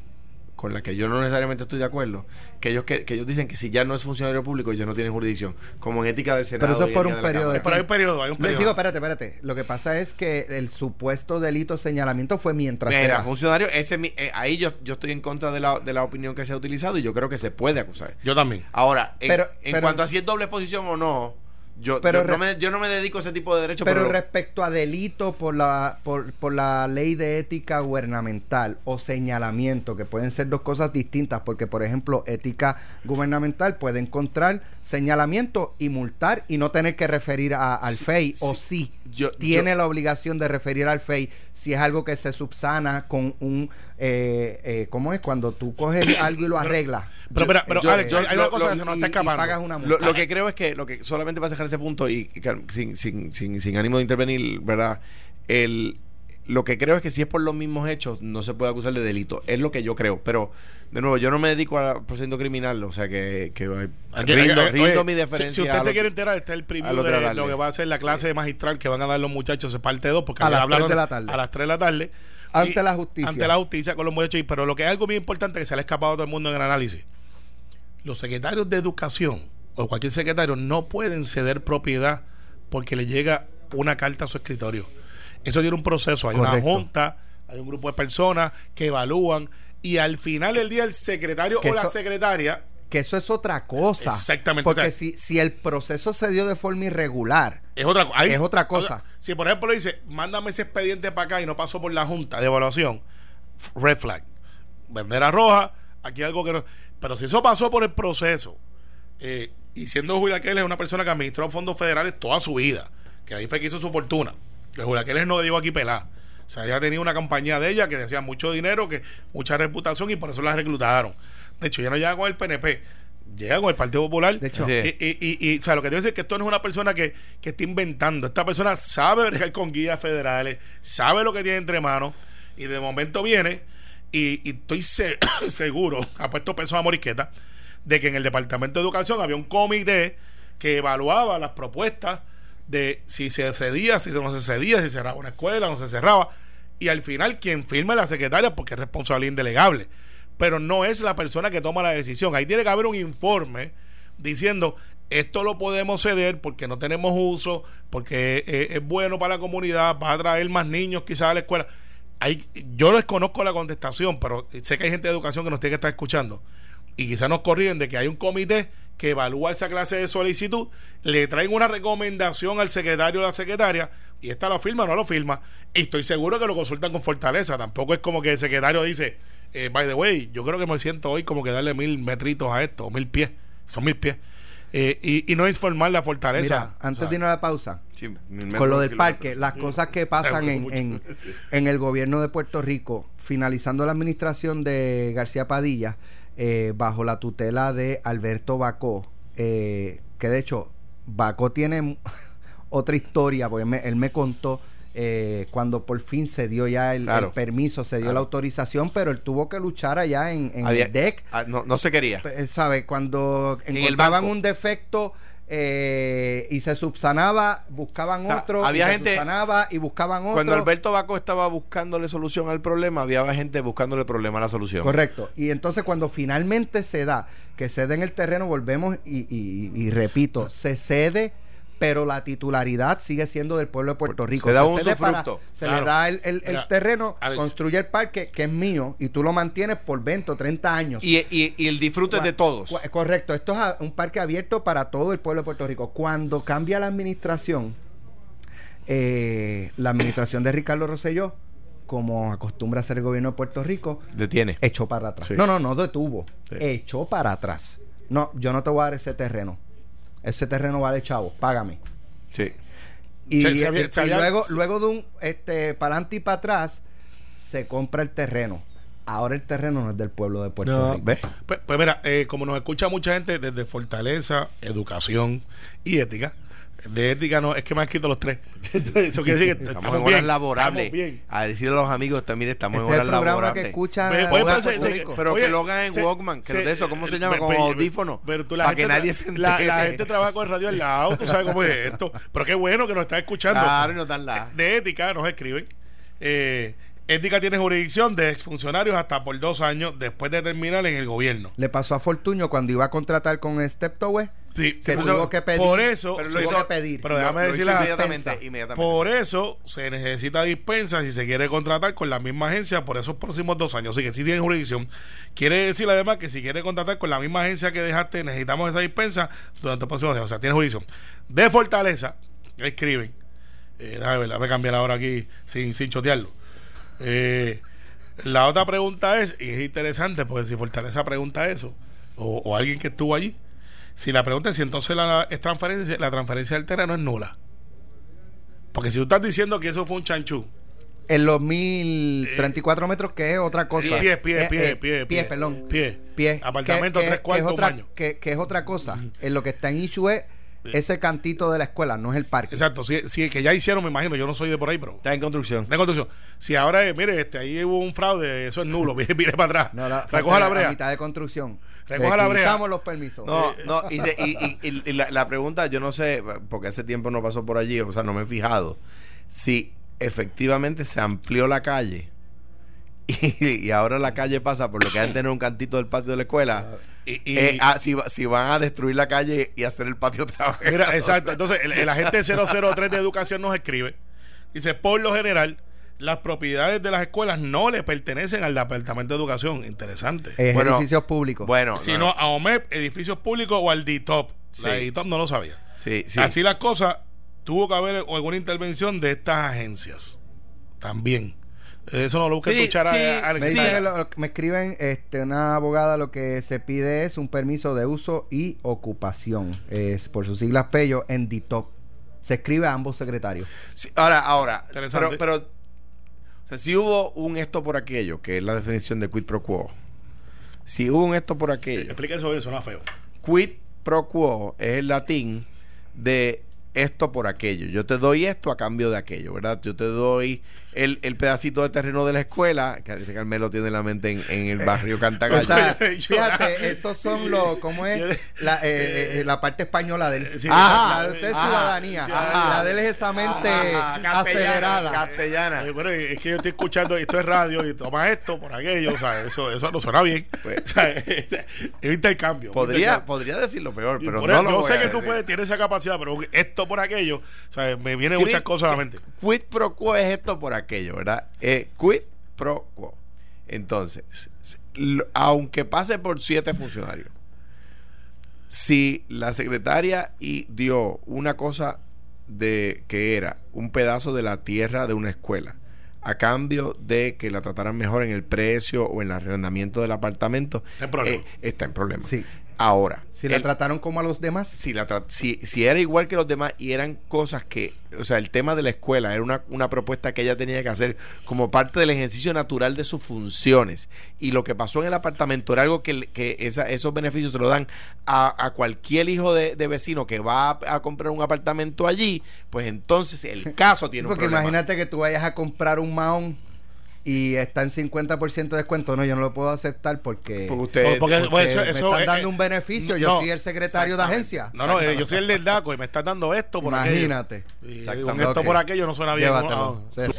con la que yo no necesariamente estoy de acuerdo, que ellos que, que ellos dicen que si ya no es funcionario público, ellos no tienen jurisdicción, como en ética del Senado. eso es y por un periodo de. Pero hay un periodo, hay un Les periodo. digo, espérate, espérate. Lo que pasa es que el supuesto delito señalamiento fue mientras Mira, era. funcionario, ese, eh, ahí yo, yo estoy en contra de la, de la opinión que se ha utilizado y yo creo que se puede acusar. Yo también. Ahora, en, Pero- en pero- cuanto a si es doble exposición o no, Yo, Pero yo, no me, yo no me dedico a ese tipo de derechos, Pero pero, respecto a delito por la, por, por la ley de ética gubernamental o señalamiento, que pueden ser dos cosas distintas, porque por ejemplo, ética gubernamental puede encontrar señalamiento y multar y no tener que referir a- al Sí, FEI, o sí. Yo- tiene la obligación de referir al FEI si es algo que se subsana con un, eh, eh, ¿cómo es? Cuando tú coges algo y lo arreglas. Pero, pero yo- Alex, yo- hay una cosa lo- que se nos está y escapando. pagas una Lo, multa. lo que creo es que, lo que solamente para dejar ese punto y, sin, sin, sin, sin, ánimo de intervenir, ¿verdad? El, lo que creo es que si es por los mismos hechos, no se puede acusar de delito. Es lo que yo creo. Pero, de nuevo, yo no me dedico al procedimiento criminal, o sea que, que Aquí- rindo, rindo oye, mi deferencia. Si, usted se lo- quiere enterar, está el preview de darle. lo que va a ser la clase de magistral que van a dar los muchachos de parte 2, porque A las hablaron 3 de la tarde. A las 3 de la tarde. Ante Y- la justicia. Ante la justicia con los muchachos. y- Pero lo que es algo bien importante que se le ha escapado a todo el mundo en el análisis. Los secretarios de educación o cualquier secretario no pueden ceder propiedad porque le llega una carta a su escritorio. Eso tiene un proceso. Hay Correcto. una junta, hay un grupo de personas que evalúan y al final del día el secretario o la eso- secretaria que eso es otra cosa. Exactamente, Porque o sea- si, si el proceso se dio de forma irregular, Es otra, Es otra o cosa. sea, si por ejemplo le dice, mándame ese expediente para acá y no pasó por la junta de evaluación, red flag. Bandera roja, aquí hay algo que no. Pero si eso pasó por el proceso, eh, y siendo Julia Keller una persona que administró fondos federales toda su vida, que ahí fue que hizo su fortuna, que Julia Keller no digo aquí pelá. O sea, ella tenía una compañía de ella que decía mucho dinero, que mucha reputación y por eso la reclutaron. De hecho, ya no llega con el PNP, llega con el Partido Popular. De hecho- y, y, y- y, o sea, lo que te voy a decir es que esto no es una persona que, que está inventando. Esta persona sabe bregar con guías federales, sabe lo que tiene entre manos, y de momento viene, y, y estoy se- seguro, ha puesto peso a Morisqueta, de que en el Departamento de Educación había un comité que evaluaba las propuestas de si se cedía, si no se cedía, si cerraba una escuela, no se cerraba. Y al final quien firma es la secretaria porque es responsabilidad indelegable. Pero no es la persona que toma la decisión. Ahí tiene que haber un informe diciendo esto lo podemos ceder porque no tenemos uso, porque eh, es bueno para la comunidad, va a traer más niños quizás a la escuela. Hay, yo desconozco la contestación, pero sé que hay gente de educación que nos tiene que estar escuchando y quizás nos corrigen de que hay un comité que evalúa esa clase de solicitud, le traen una recomendación al secretario o la secretaria y esta lo firma o no lo firma. Y estoy seguro que lo consultan con fortaleza. Tampoco es como que el secretario dice, eh, by the way, yo creo que me siento hoy como que darle mil metritos a esto, o mil pies. Son mil pies. Eh, y, y no informar la fortaleza. mira, antes O sea, de irnos a la pausa, Sí, mil con lo del parque, las cosas que pasan en, en, en el gobierno de Puerto Rico, finalizando la administración de García Padilla, eh, bajo la tutela de Alberto Bacó, eh, que de hecho Bacó tiene otra historia, porque él me, él me contó eh, cuando por fin se dio ya el, Claro. el permiso, se dio Claro. la autorización, pero él tuvo que luchar allá en, en Había- el DEC Ah, no, no se quería. Pues, ¿sabe? Cuando encontraban un defecto eh, y se subsanaba, buscaban O sea, otro, había y se gente- subsanaba y buscaban otro. Cuando Alberto Baco estaba buscándole solución al problema, había gente buscándole problema a la solución. Correcto. Y entonces cuando finalmente se da, que cede en el terreno, volvemos y, y- y repito, se cede, pero la titularidad sigue siendo del pueblo de Puerto Rico. Se da un se Claro. le da el, el- el Mira, terreno, Alex. construye el parque, que es mío, y tú lo mantienes por 20 o 30 años. Y, y- y el disfrute es de todos. Correcto, esto es un parque abierto para todo el pueblo de Puerto Rico. Cuando cambia la administración, eh, la administración de Ricardo Rosselló, como acostumbra hacer el gobierno de Puerto Rico, Detiene. echó para atrás. Sí. No, no, no detuvo. Sí. Echó para atrás. No, yo no te voy a dar ese terreno. Ese terreno vale chavo, págame. Sí. Y, Se- se había- y se había- luego, se- luego de un este para adelante y para atrás, se compra el terreno. Ahora el terreno no es del pueblo de Puerto No, Rico. ¿ves? Pues, pues mira, eh, como nos escucha mucha gente desde Fortaleza, Educación y Ética, de ética no, es que me han quitado los tres. Eso quiere decir que Estamos, estamos, en horas bien, laborables. bien. A decirle a los amigos también estamos Este en es horas el programa laborables. que escucha oye, pero se- se- Rico. pero oye, que lo hagan en se- Walkman, que se- de eso, ¿cómo se eh, llama? Con audífonos. pero tú, la Para que gente- nadie se la, gente trabaja con el radio al lado, tú sabes cómo es esto. Pero qué bueno que nos está escuchando. Claro, y no tan la. De ética nos escriben. Eh, ética tiene jurisdicción de exfuncionarios hasta por dos años después de terminar en el gobierno. Le pasó a Fortuño cuando iba a contratar con Steptoe, Sí, se tuvo que pedir. por eso- pero lo hizo- que pedir. pero déjame la inmediatamente. Por eso se necesita dispensa si se quiere contratar con la misma agencia por esos próximos dos años. Así que si tienen jurisdicción. Quiere decir además que si quiere contratar con la misma agencia que dejaste, necesitamos esa dispensa durante los próximos años. O sea, tiene jurisdicción. De Fortaleza, escriben. Eh, déjame ver, déjame cambiar ahora aquí sin, sin chotearlo. Eh, la otra pregunta es, y es interesante porque si Fortaleza pregunta eso, o, o alguien que estuvo allí, si la pregunta es si entonces la, es transferencia, la transferencia del terreno es nula. Porque si tú estás diciendo que eso fue un chanchú, En los 1034 metros, que es otra cosa. Pie, pie, Eh, pie, eh, pie, pie, pie. perdón. Pie. Pie. Apartamento Que- tres cuartos, que es otra. Que, que es otra cosa. En lo que está en issue es ese cantito de la escuela, no es el parque. exacto, si, si que ya hicieron, me imagino, yo no soy de por ahí, pero Está en construcción. de construcción. Si ahora es, mire, este, ahí hubo un fraude, eso es nulo, mire, mire para atrás. No, la- Recoja la a brea. mitad de construcción. Recoja la brea. los permisos. No, Eh, no, y, de- y- y- y- y la, la pregunta, yo no sé, porque hace tiempo no pasó por allí, o sea, no me he fijado, si efectivamente se amplió la calle y, y ahora la calle pasa por lo que antes era un cantito del patio de la escuela, Y, y- eh, ah, si, va- si van a destruir la calle y hacer el patio otra vez. Mira, exacto. Entonces, el, el agente 003 de educación nos escribe. Dice, por lo general, las propiedades de las escuelas no le pertenecen al Departamento de Educación. Interesante. Es Bueno, edificios públicos. Bueno, sino no, a OMEP, edificios públicos o al DITOP. La Sí. DITOP no lo sabía. sí, sí. Así las cosas, tuvo que haber alguna intervención de estas agencias. También. Eso no lo busca Sí, escuchar sí, a, a- me, sí. lo- me escriben este, una abogada lo que se pide es un permiso de uso y ocupación. Es por sus siglas pello en DITOP se escribe a ambos secretarios. Sí, ahora, ahora, pero, pero, o sea, si hubo un esto por aquello, que es la definición de quid pro quo, si hubo un esto por aquello, Explica eso, suena feo. quid pro quo es el latín de esto por aquello. Yo te doy esto a cambio de aquello, ¿verdad? Yo te doy el, el pedacito de terreno de la escuela, que dice Carmelo tiene en la mente en, en el barrio o Cantagallo. sea Yo- fíjate esos son los ¿cómo es? la, eh, eh, la parte española de él Sí, Ajá. la de usted es Ajá. ciudadanía Sí, la de él es esa mente Ajá, castellana, acelerada Castellana. Eh, bueno, es que yo estoy escuchando, esto es radio, y toma esto por aquello, o sea, eso, eso no suena bien. Pues- O sea, es un intercambio. Podría, intercambio. podría decirlo peor, pero no eso, lo yo voy sé a que tú decir. puedes, tienes esa capacidad, pero esto por aquello, o sea, me vienen muchas cosas a la mente. Quid pro quo es esto por aquello, ¿verdad? Eh, quid pro quo. Entonces, aunque pase por siete funcionarios, si la secretaria y dio una cosa de que era un pedazo de la tierra de una escuela a cambio de que la trataran mejor en el precio o en el arrendamiento del apartamento, Está en problema. eh, está en problema. Sí. Ahora, si la el- trataron como a los demás si, la si, si era igual que los demás y eran cosas que, o sea, el tema de la escuela era una, una propuesta que ella tenía que hacer como parte del ejercicio natural de sus funciones. Y lo que pasó en el apartamento era algo que, que esa- esos beneficios se lo dan a, a cualquier hijo de, de vecino que va a, a comprar un apartamento allí, pues entonces el caso Sí, tiene un porque problema. imagínate que tú vayas a comprar un Mahón y está en 50% de descuento. No, yo no lo puedo aceptar porque, Porque usted, No, porque- porque bueno, eso- me eso están es- dando un beneficio. Yo no, soy el secretario de agencia. No, no, eh, yo soy el del DACO y me estás dando esto por Imagínate. aquello. Un esto por aquello no suena bien. Llévatelo. ¿no? Sí.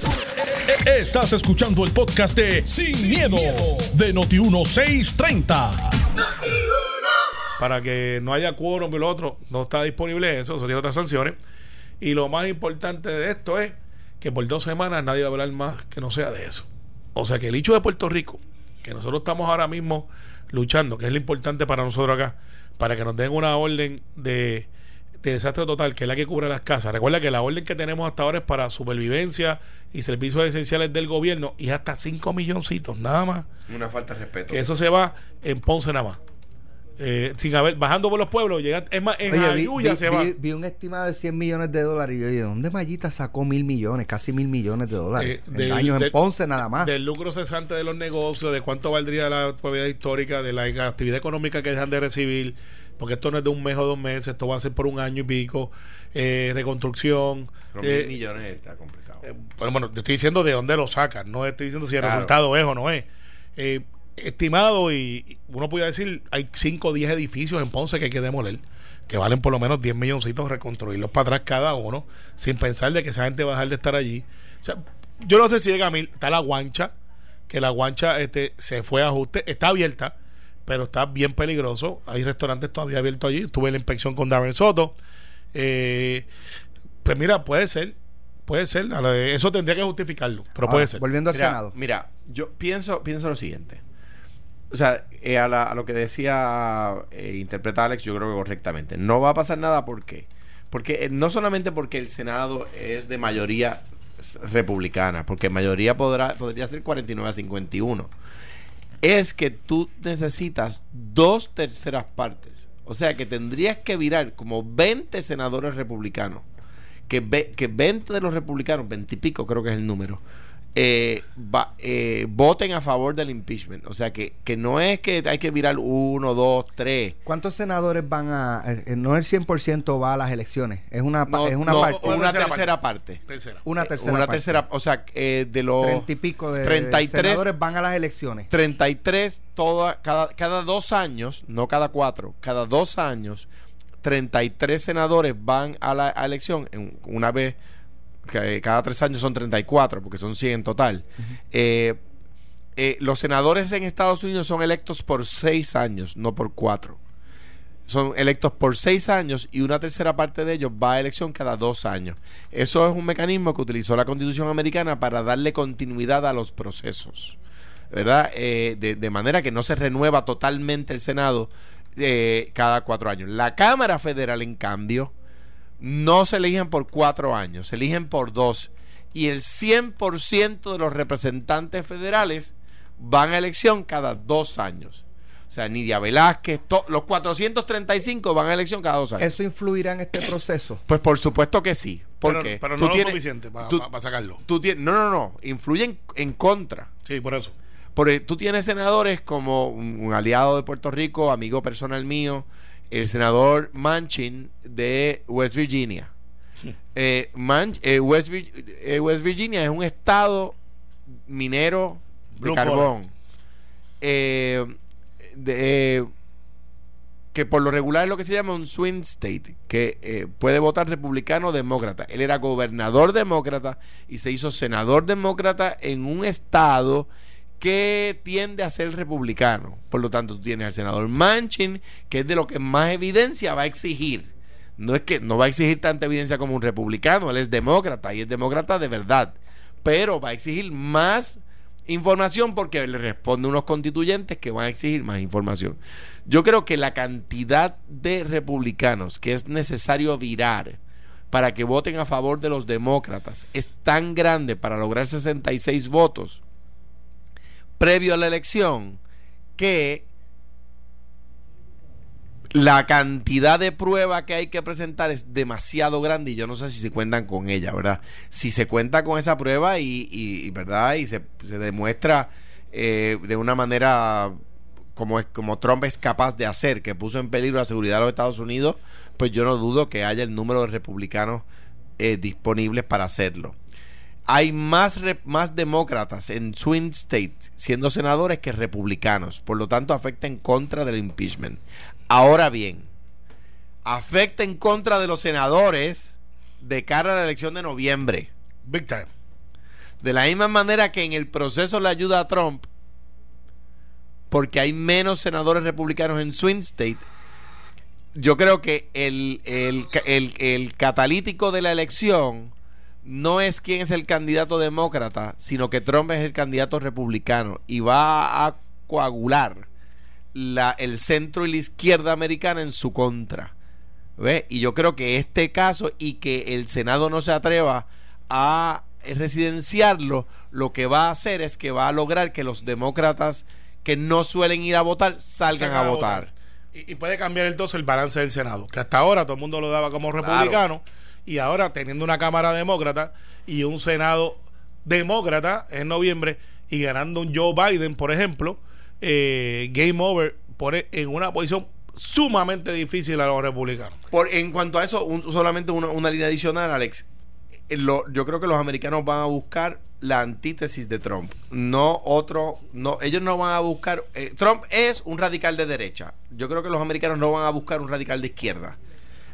Estás escuchando el podcast de Sin, miedo, de Noti1630. para que no haya quórum y lo otro, no está disponible eso, eso tiene otras sanciones. Y lo más importante de esto es que por dos semanas nadie va a hablar más que no sea de eso. O sea que el hecho de Puerto Rico, que nosotros estamos ahora mismo luchando, que es lo importante para nosotros acá, para que nos den una orden de, de desastre total, que es la que cubre las casas. Recuerda que la orden que tenemos hasta ahora es para supervivencia y servicios esenciales del gobierno y hasta 5 milloncitos, nada más una falta de respeto. que eso se va en Ponce nada más. Eh, sin haber, bajando por los pueblos, llega, es más, en Oye, vi, vi- se va. vi- vi un estimado de 100 millones de dólares y yo, ¿de dónde Mallita sacó mil millones, casi mil millones de dólares? Eh, en daños del- en Ponce nada más. Del lucro cesante de los negocios, de cuánto valdría la propiedad histórica, de la actividad económica que dejan de recibir, porque esto no es de un mes o dos meses, esto va a ser por un año y pico, eh, reconstrucción. Pero eh, mil millones está complicado. Eh, pero bueno, te estoy diciendo de dónde lo sacan, no estoy diciendo si el Claro. resultado es o no es. Eh, estimado, y uno pudiera decir, hay 5 o 10 edificios en Ponce que hay que demoler, que valen por lo menos 10 milloncitos reconstruirlos para atrás cada uno, sin pensar de que esa gente va a dejar de estar allí. O sea, yo no sé si llega a mil, está la guancha, que la guancha este, se fue a ajuste, está abierta, pero está bien peligroso. Hay restaurantes todavía abiertos allí. Tuve la inspección con Darren Soto. Eh, pues mira, puede ser. Puede ser. Eso tendría que justificarlo. Pero puede Ahora, ser. Volviendo al Mira, Senado. Mira, yo pienso, pienso lo siguiente. O sea, eh, a, la- a lo que decía, eh, interpreta Alex, yo creo que correctamente. No va a pasar nada, ¿por qué? Porque eh, no solamente porque el Senado es de mayoría republicana, porque mayoría podrá, podría ser 49 a 51. Es que tú necesitas dos terceras partes. O sea, que tendrías que virar como 20 senadores republicanos que, ve- que 20 de los republicanos, 20 y pico creo que es el número, eh, va- eh, voten a favor del impeachment. O sea, que, que no es que hay que virar uno, dos, tres. ¿Cuántos senadores van a.? eh, no el 100% va a las elecciones. Es una, No, es una no, parte. una tercera tercera parte. Tercera. Una Eh, tercera. Una parte. tercera, o sea, eh, de los Treinta y pico de, de 33 senadores van a las elecciones. 33, toda, cada, cada dos años, no cada cuatro, cada dos años, 33 senadores van a la a elección. En- una vez, que cada tres años son 34, porque son 100 en total. Eh, eh, los senadores en Estados Unidos son electos por seis años, no por cuatro. Son electos por seis años y una tercera parte de ellos va a elección cada dos años. Eso es un mecanismo que utilizó la Constitución americana para darle continuidad a los procesos. ¿Verdad? Eh, de, manera que no se renueva totalmente el Senado eh, cada cuatro años. La Cámara Federal, en cambio, no se eligen por cuatro años, se eligen por dos. Y el 100% de los representantes federales van a elección cada dos años. O sea, Nidia Velázquez, to- los 435 van a elección cada dos años. ¿Eso influirá en este proceso? Pues por supuesto que sí. Pero, Porque pero tú no lo tienes- suficiente para sacarlo. tú tienes- no, no, no. Influyen en contra. Sí, por eso. Porque tú tienes senadores como un, un aliado de Puerto Rico, amigo personal mío, el senador Manchin de West Virginia. Eh, Man- eh, West, eh, West Virginia es un estado minero de carbón. Eh, de- eh, que por lo regular es lo que se llama un swing state, que eh, puede votar republicano o demócrata. Él era gobernador demócrata y se hizo senador demócrata en un estado que tiende a ser republicano. Por lo tanto, tú tienes al senador Manchin, que es de lo que más evidencia va a exigir. No es que no va a exigir tanta evidencia como un republicano, él es demócrata y es demócrata de verdad. Pero va a exigir más información porque le responde unos constituyentes que van a exigir más información. Yo creo que la cantidad de republicanos que es necesario virar para que voten a favor de los demócratas es tan grande para lograr 66 votos previo a la elección que la cantidad de prueba que hay que presentar es demasiado grande y yo no sé si se cuentan con ella, ¿verdad? Si se cuenta con esa prueba y, y- ¿verdad? Y se, se demuestra eh, de una manera como, es, como Trump es capaz de hacer, que puso en peligro la seguridad de los Estados Unidos, pues yo no dudo que haya el número de republicanos eh, disponibles para hacerlo. Hay más, re- más demócratas en swing state siendo senadores que republicanos. Por lo tanto, afecta en contra del impeachment. Ahora bien, afecta en contra de los senadores de cara a la elección de noviembre. Big time. De la misma manera que en el proceso le ayuda a Trump, porque hay menos senadores republicanos en swing state, yo creo que el, el, el- el catalítico de la elección no es quién es el candidato demócrata, sino que Trump es el candidato republicano y va a coagular la, el centro y la izquierda americana en su contra. ¿Ve? Y yo creo que este caso y que el Senado no se atreva a residenciarlo, lo que va a hacer es que va a lograr que los demócratas que no suelen ir a votar salgan a votar. Y, y puede cambiar entonces el balance del Senado, que hasta ahora todo el mundo lo daba como republicano, y ahora teniendo una Cámara demócrata y un Senado demócrata en noviembre y ganando un Joe Biden, por ejemplo, eh, Game Over pone en una posición sumamente difícil a los republicanos. Por, en cuanto a eso, solamente una, una línea adicional, Alex. Eh, yo creo que los americanos van a buscar la antítesis de Trump, no otro, no, ellos no van a buscar. eh, Trump es un radical de derecha. Yo creo que los americanos no van a buscar un radical de izquierda.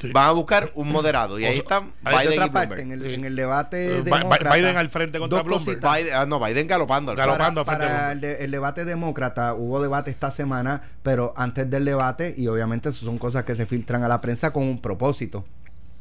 Sí. Van a buscar un moderado. Y O ahí están hay De Biden otra y parte, Bloomberg. en el, Sí. en el debate Eh, demócrata, Biden al frente contra Bloomberg. Biden, ah, no, Biden galopando. al Galopando. frente. Frente para el, de- el debate demócrata hubo debate esta semana, pero antes del debate, y obviamente eso son cosas que se filtran a la prensa con un propósito.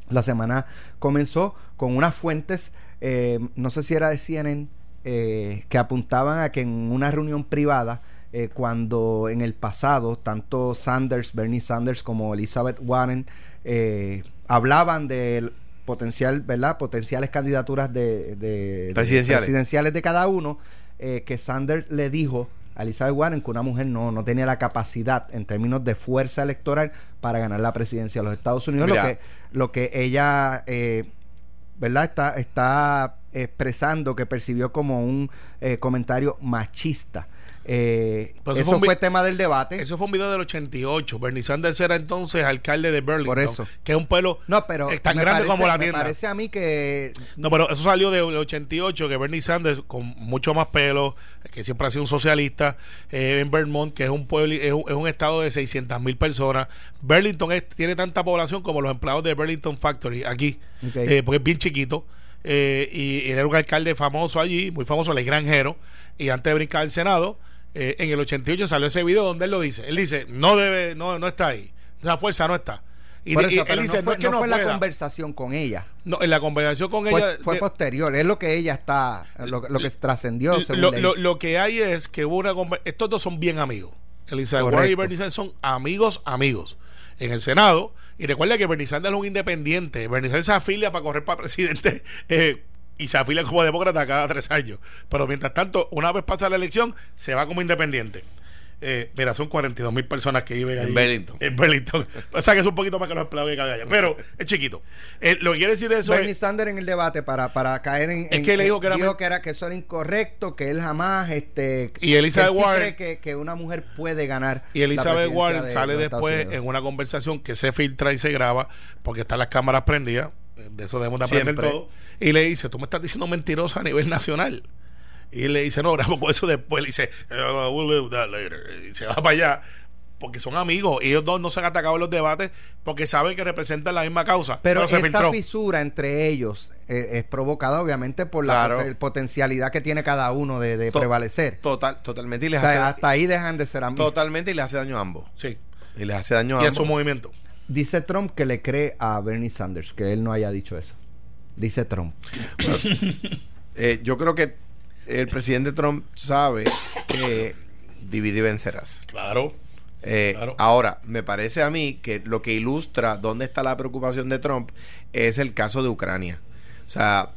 La semana comenzó con unas fuentes, eh, no sé si era de CNN, eh, que apuntaban a que en una reunión privada, eh, cuando en el pasado tanto Sanders, Bernie Sanders como Elizabeth Warren eh, hablaban del potencial, ¿verdad? Potenciales candidaturas de, de- de Presidenciales. de cada uno, eh, que Sanders le dijo a Elizabeth Warren que una mujer no, no tenía la capacidad en términos de fuerza electoral para ganar la presidencia de los Estados Unidos, lo que, lo que ella eh, ¿verdad? Está, está expresando que percibió como un eh, comentario machista. Eh, Pues eso eso fue tema del debate. Eso fue un video del 88. Bernie Sanders era entonces alcalde de Burlington. Por eso. Que es un pueblo no, pero es tan me grande parece- como la me tienda. parece a mí que No, pero eso salió del 88, que Bernie Sanders, con mucho más pelo, que siempre ha sido un socialista, eh, en Vermont, que es un pueblo, es un, es un estado de 600 mil personas. Burlington es- tiene tanta población como los empleados de Burlington Factory aquí, eh, porque es bien chiquito. eh, y, y era un alcalde famoso allí, muy famoso, el granjero. Y antes de brincar al Senado, eh, en el 88 salió ese video donde él lo dice. Él dice, no debe, no, no está ahí. Esa fuerza no está. Y, por y eso, él dice, no fue, no es que no no fue la pueda". conversación con ella. No, en la conversación con Fue, ella. fue de- posterior, es lo que ella está, lo, lo que trascendió. lo, leí. lo- lo que hay es que hubo una estos dos son bien amigos. Elizabeth Correcto. Warren y Bernie Sanders son amigos, amigos. En el Senado, y recuerda que Bernie Sanders es un independiente. Bernie Sanders se afilia para correr para presidente eh, y se afilia como demócrata cada tres años. Pero mientras tanto, una vez pasa la elección, se va como independiente. Eh, mira, son 42 mil personas que viven En ahí. Burlington. En Burlington. O sea que es un poquito más que los empleados que caben allá. Pero es chiquito. Eh, lo que quiere decir eso Bernie es. Sanders en el debate para, para caer en, Es en- que le dijo que era men- que era que eso era incorrecto que él jamás este Y Elizabeth él sí Warren- cree que, que una mujer puede ganar Y Elizabeth Warren de sale después Unidos. en una conversación que se filtra y se graba porque están las cámaras prendidas. De eso debemos de aprender Siempre. todo. Y le dice, tú me estás diciendo mentirosa a nivel nacional. Y él le dice, no, grabamos con eso después. Le dice, "Eh, we'll live that later. Y se va para allá. Porque son amigos. Y ellos dos no se han atacado en los debates porque saben que representan la misma causa. pero esta fisura entre ellos eh, es provocada obviamente por la Claro. potencialidad que tiene cada uno de, de To- prevalecer Total, totalmente. Y les O sea, hace, hasta ahí dejan de ser amigos totalmente y le hace daño a ambos. Sí. Y les hace daño a Y a ambos. su movimiento. dice Trump que le cree a Bernie Sanders que él no haya dicho eso dice Trump Eh, yo creo que el presidente Trump sabe que divide y vencerás. Claro. Eh, Claro. Ahora, me parece a mí que lo que ilustra dónde está la preocupación de Trump es el caso de Ucrania. O sea,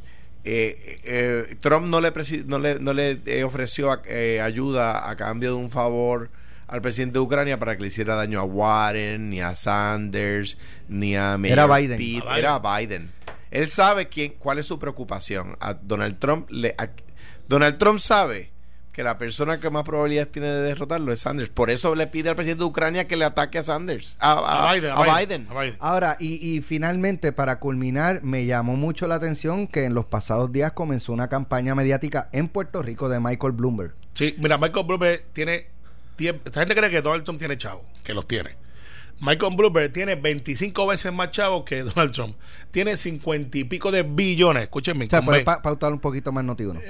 eh, eh, Trump no le, no le, no le eh, ofreció eh, ayuda a cambio de un favor al presidente de Ucrania para que le hiciera daño a Warren, ni a Sanders, ni a Era Mayor Biden. Pete. A Biden. Era Biden. Él sabe quién, cuál es su preocupación. A Donald Trump le, a- Donald Trump sabe que la persona que más probabilidades tiene de derrotarlo es Sanders. Por eso le pide al presidente de Ucrania que le ataque a Sanders. A, a- A Biden. a Biden. A Biden. Ahora, y, y finalmente, para culminar, me llamó mucho la atención que en los pasados días comenzó una campaña mediática en Puerto Rico de Michael Bloomberg. Sí, mira, Michael Bloomberg tiene. tie- Esta gente cree que Donald Trump tiene chavo, que los tiene. Michael Bloomberg tiene 25 veces más chavos que Donald Trump. Tiene 50 y pico de billones. Escúchenme. O sea, puede pa- pautar un poquito más noti uno.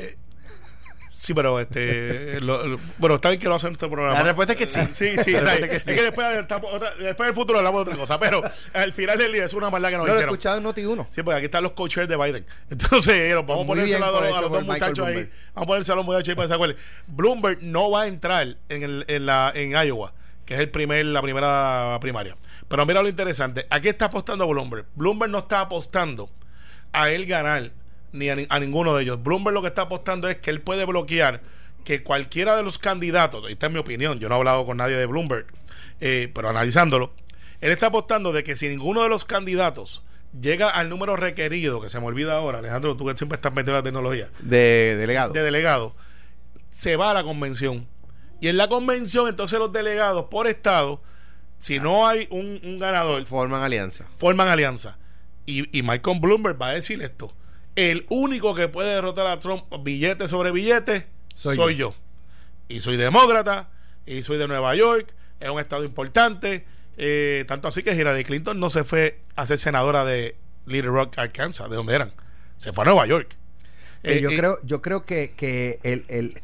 Sí, pero este. lo- lo- bueno, está bien que lo hacen en este programa. La respuesta es que sí. Sí, sí, está es que Es sí. que después, otra- después del futuro hablamos de otra cosa. Pero al final del día es una maldad que nos No lo he hicieron. escuchado en noti uno. Sí, porque aquí están los coaches de Biden. Entonces, nos vamos a Muy ponérselo a, los- a los dos muchachos ahí. Vamos a ponérselo a los muchachos ahí para que se acuerden. Bloomberg no va a entrar en, el, en, la, en Iowa, que es el primer, la primera primaria. Pero mira lo interesante. ¿A qué está apostando Bloomberg? Bloomberg no está apostando a él ganar ni a, ni- a ninguno de ellos. Bloomberg lo que está apostando es que él puede bloquear que cualquiera de los candidatos, esta es mi opinión, yo no he hablado con nadie de Bloomberg, eh, pero analizándolo, él está apostando de que si ninguno de los candidatos llega al número requerido, que se me olvida ahora, Alejandro, tú que siempre estás metido en la tecnología, De delegado. de delegado, se va a la convención. Y en la convención, entonces los delegados por estado, si no hay un, un ganador, Forman alianza. forman alianza. Y, y Michael Bloomberg va a decir esto. El único que puede derrotar a Trump billete sobre billete soy, Soy yo. Y soy demócrata, y soy de Nueva York, es un estado importante, Eh, tanto así que Hillary Clinton no se fue a ser senadora de Little Rock, Arkansas, de donde eran. Se fue a Nueva York. Eh, yo Eh, creo, yo creo que, que el, el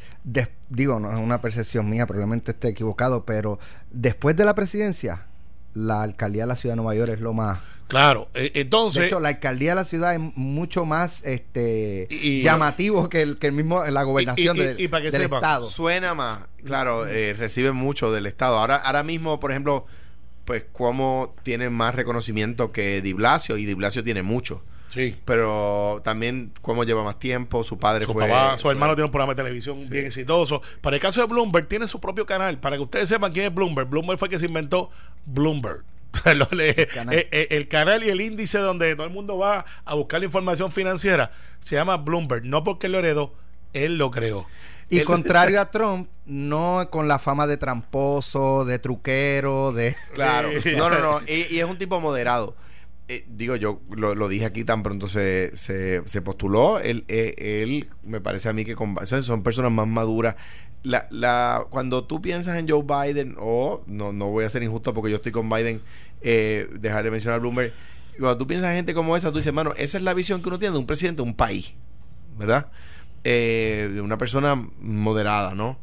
digo, no es una percepción mía, probablemente esté equivocado, pero después de la presidencia, la alcaldía de la ciudad de Nueva York es lo más. Claro, eh, De entonces. hecho, la alcaldía de la ciudad es mucho más este Y- llamativo que el, que el mismo la gobernación y- y- de- y para que del sepan, estado. Suena más, claro, eh, recibe mucho del Estado. Ahora, ahora mismo, por ejemplo, pues como tiene más reconocimiento que Di Blasio, y Di Blasio tiene mucho. Sí. Pero también como lleva más tiempo, su padre Su fue... papá, su fue- hermano tiene un programa de televisión bien exitoso. Para el caso de Bloomberg, tiene su propio canal. Para que ustedes sepan quién es Bloomberg. Bloomberg fue el que se inventó Bloomberg. Canal. eh, eh, el canal y el índice donde todo el mundo va a buscar la información financiera se llama Bloomberg. No porque lo heredó, él lo creó. Y El- contrario a Trump, no con la fama de tramposo, de truquero, de... Claro, Sí. no, no, no, y, y es un tipo moderado. Eh, digo, yo lo, lo dije aquí tan pronto se, se, se postuló. Él, eh, él, me parece a mí que son son personas más maduras. La, la, cuando tú piensas en Joe Biden, o no, no voy a ser injusto porque yo estoy con Biden, eh, dejar de mencionar a Bloomberg. Cuando tú piensas en gente como esa, tú dices, hermano, esa es la visión que uno tiene de un presidente de un país, ¿verdad? Eh, de una persona moderada, ¿no?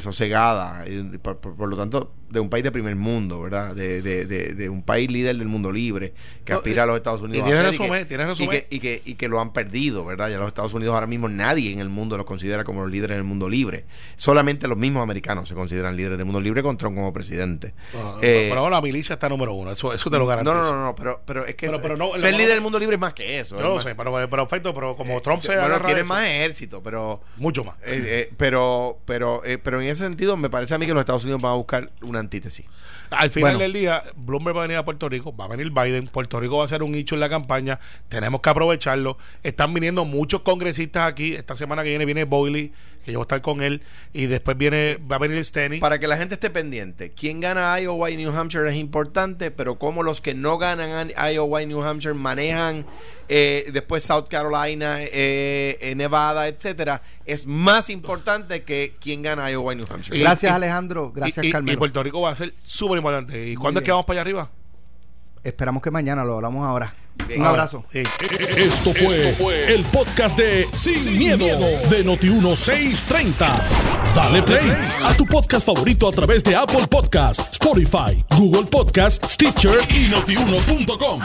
Sosegada, por- por lo tanto, de un país de primer mundo, ¿verdad? De, de- de- de un país líder del mundo libre, que No, aspira a los Estados Unidos y a resumen, que, y, que, y, que, y que lo han perdido, ¿verdad? Ya los Estados Unidos ahora mismo nadie en el mundo los considera como los líderes del mundo libre. Solamente los mismos americanos se consideran líderes del mundo libre con Trump como presidente. Eh, pero ahora la milicia está número uno. Eso, eso te lo no, garantizo. no, no, no, pero, pero es que Pero- pero no, ser líder del mundo libre es más que eso. Yo lo más- sé, pero, perfecto, pero como Trump se bueno, tiene más ejército, pero mucho más. eh, eh, pero pero eh, pero en ese sentido me parece a mí que los Estados Unidos van a buscar una antítesis. Al final Bueno. del día, Bloomberg va a venir a Puerto Rico, va a venir Biden, Puerto Rico va a ser un nicho en la campaña, tenemos que aprovecharlo. Están viniendo muchos congresistas aquí, esta semana que viene viene Boyle, que yo voy a estar con él, y después viene, va a venir Steny. Para que la gente esté pendiente, quién gana Iowa y New Hampshire es importante, pero como los que no ganan a- Iowa y New Hampshire manejan eh, después South Carolina, eh, eh, Nevada, etcétera, es más importante que quién gana Iowa y New Hampshire. Y- Gracias y- Alejandro, gracias y, y- Carmelo. y Puerto Rico va a ser súper importante. ¿Y cuándo es que vamos para allá arriba? Esperamos que mañana lo hablamos ahora. Bien. Un abrazo. Sí. Esto fue, el podcast de Sin, miedo, de Noti1630. Dale play a tu podcast favorito a través de Apple Podcasts, Spotify, Google Podcasts, Stitcher y notiuno.com.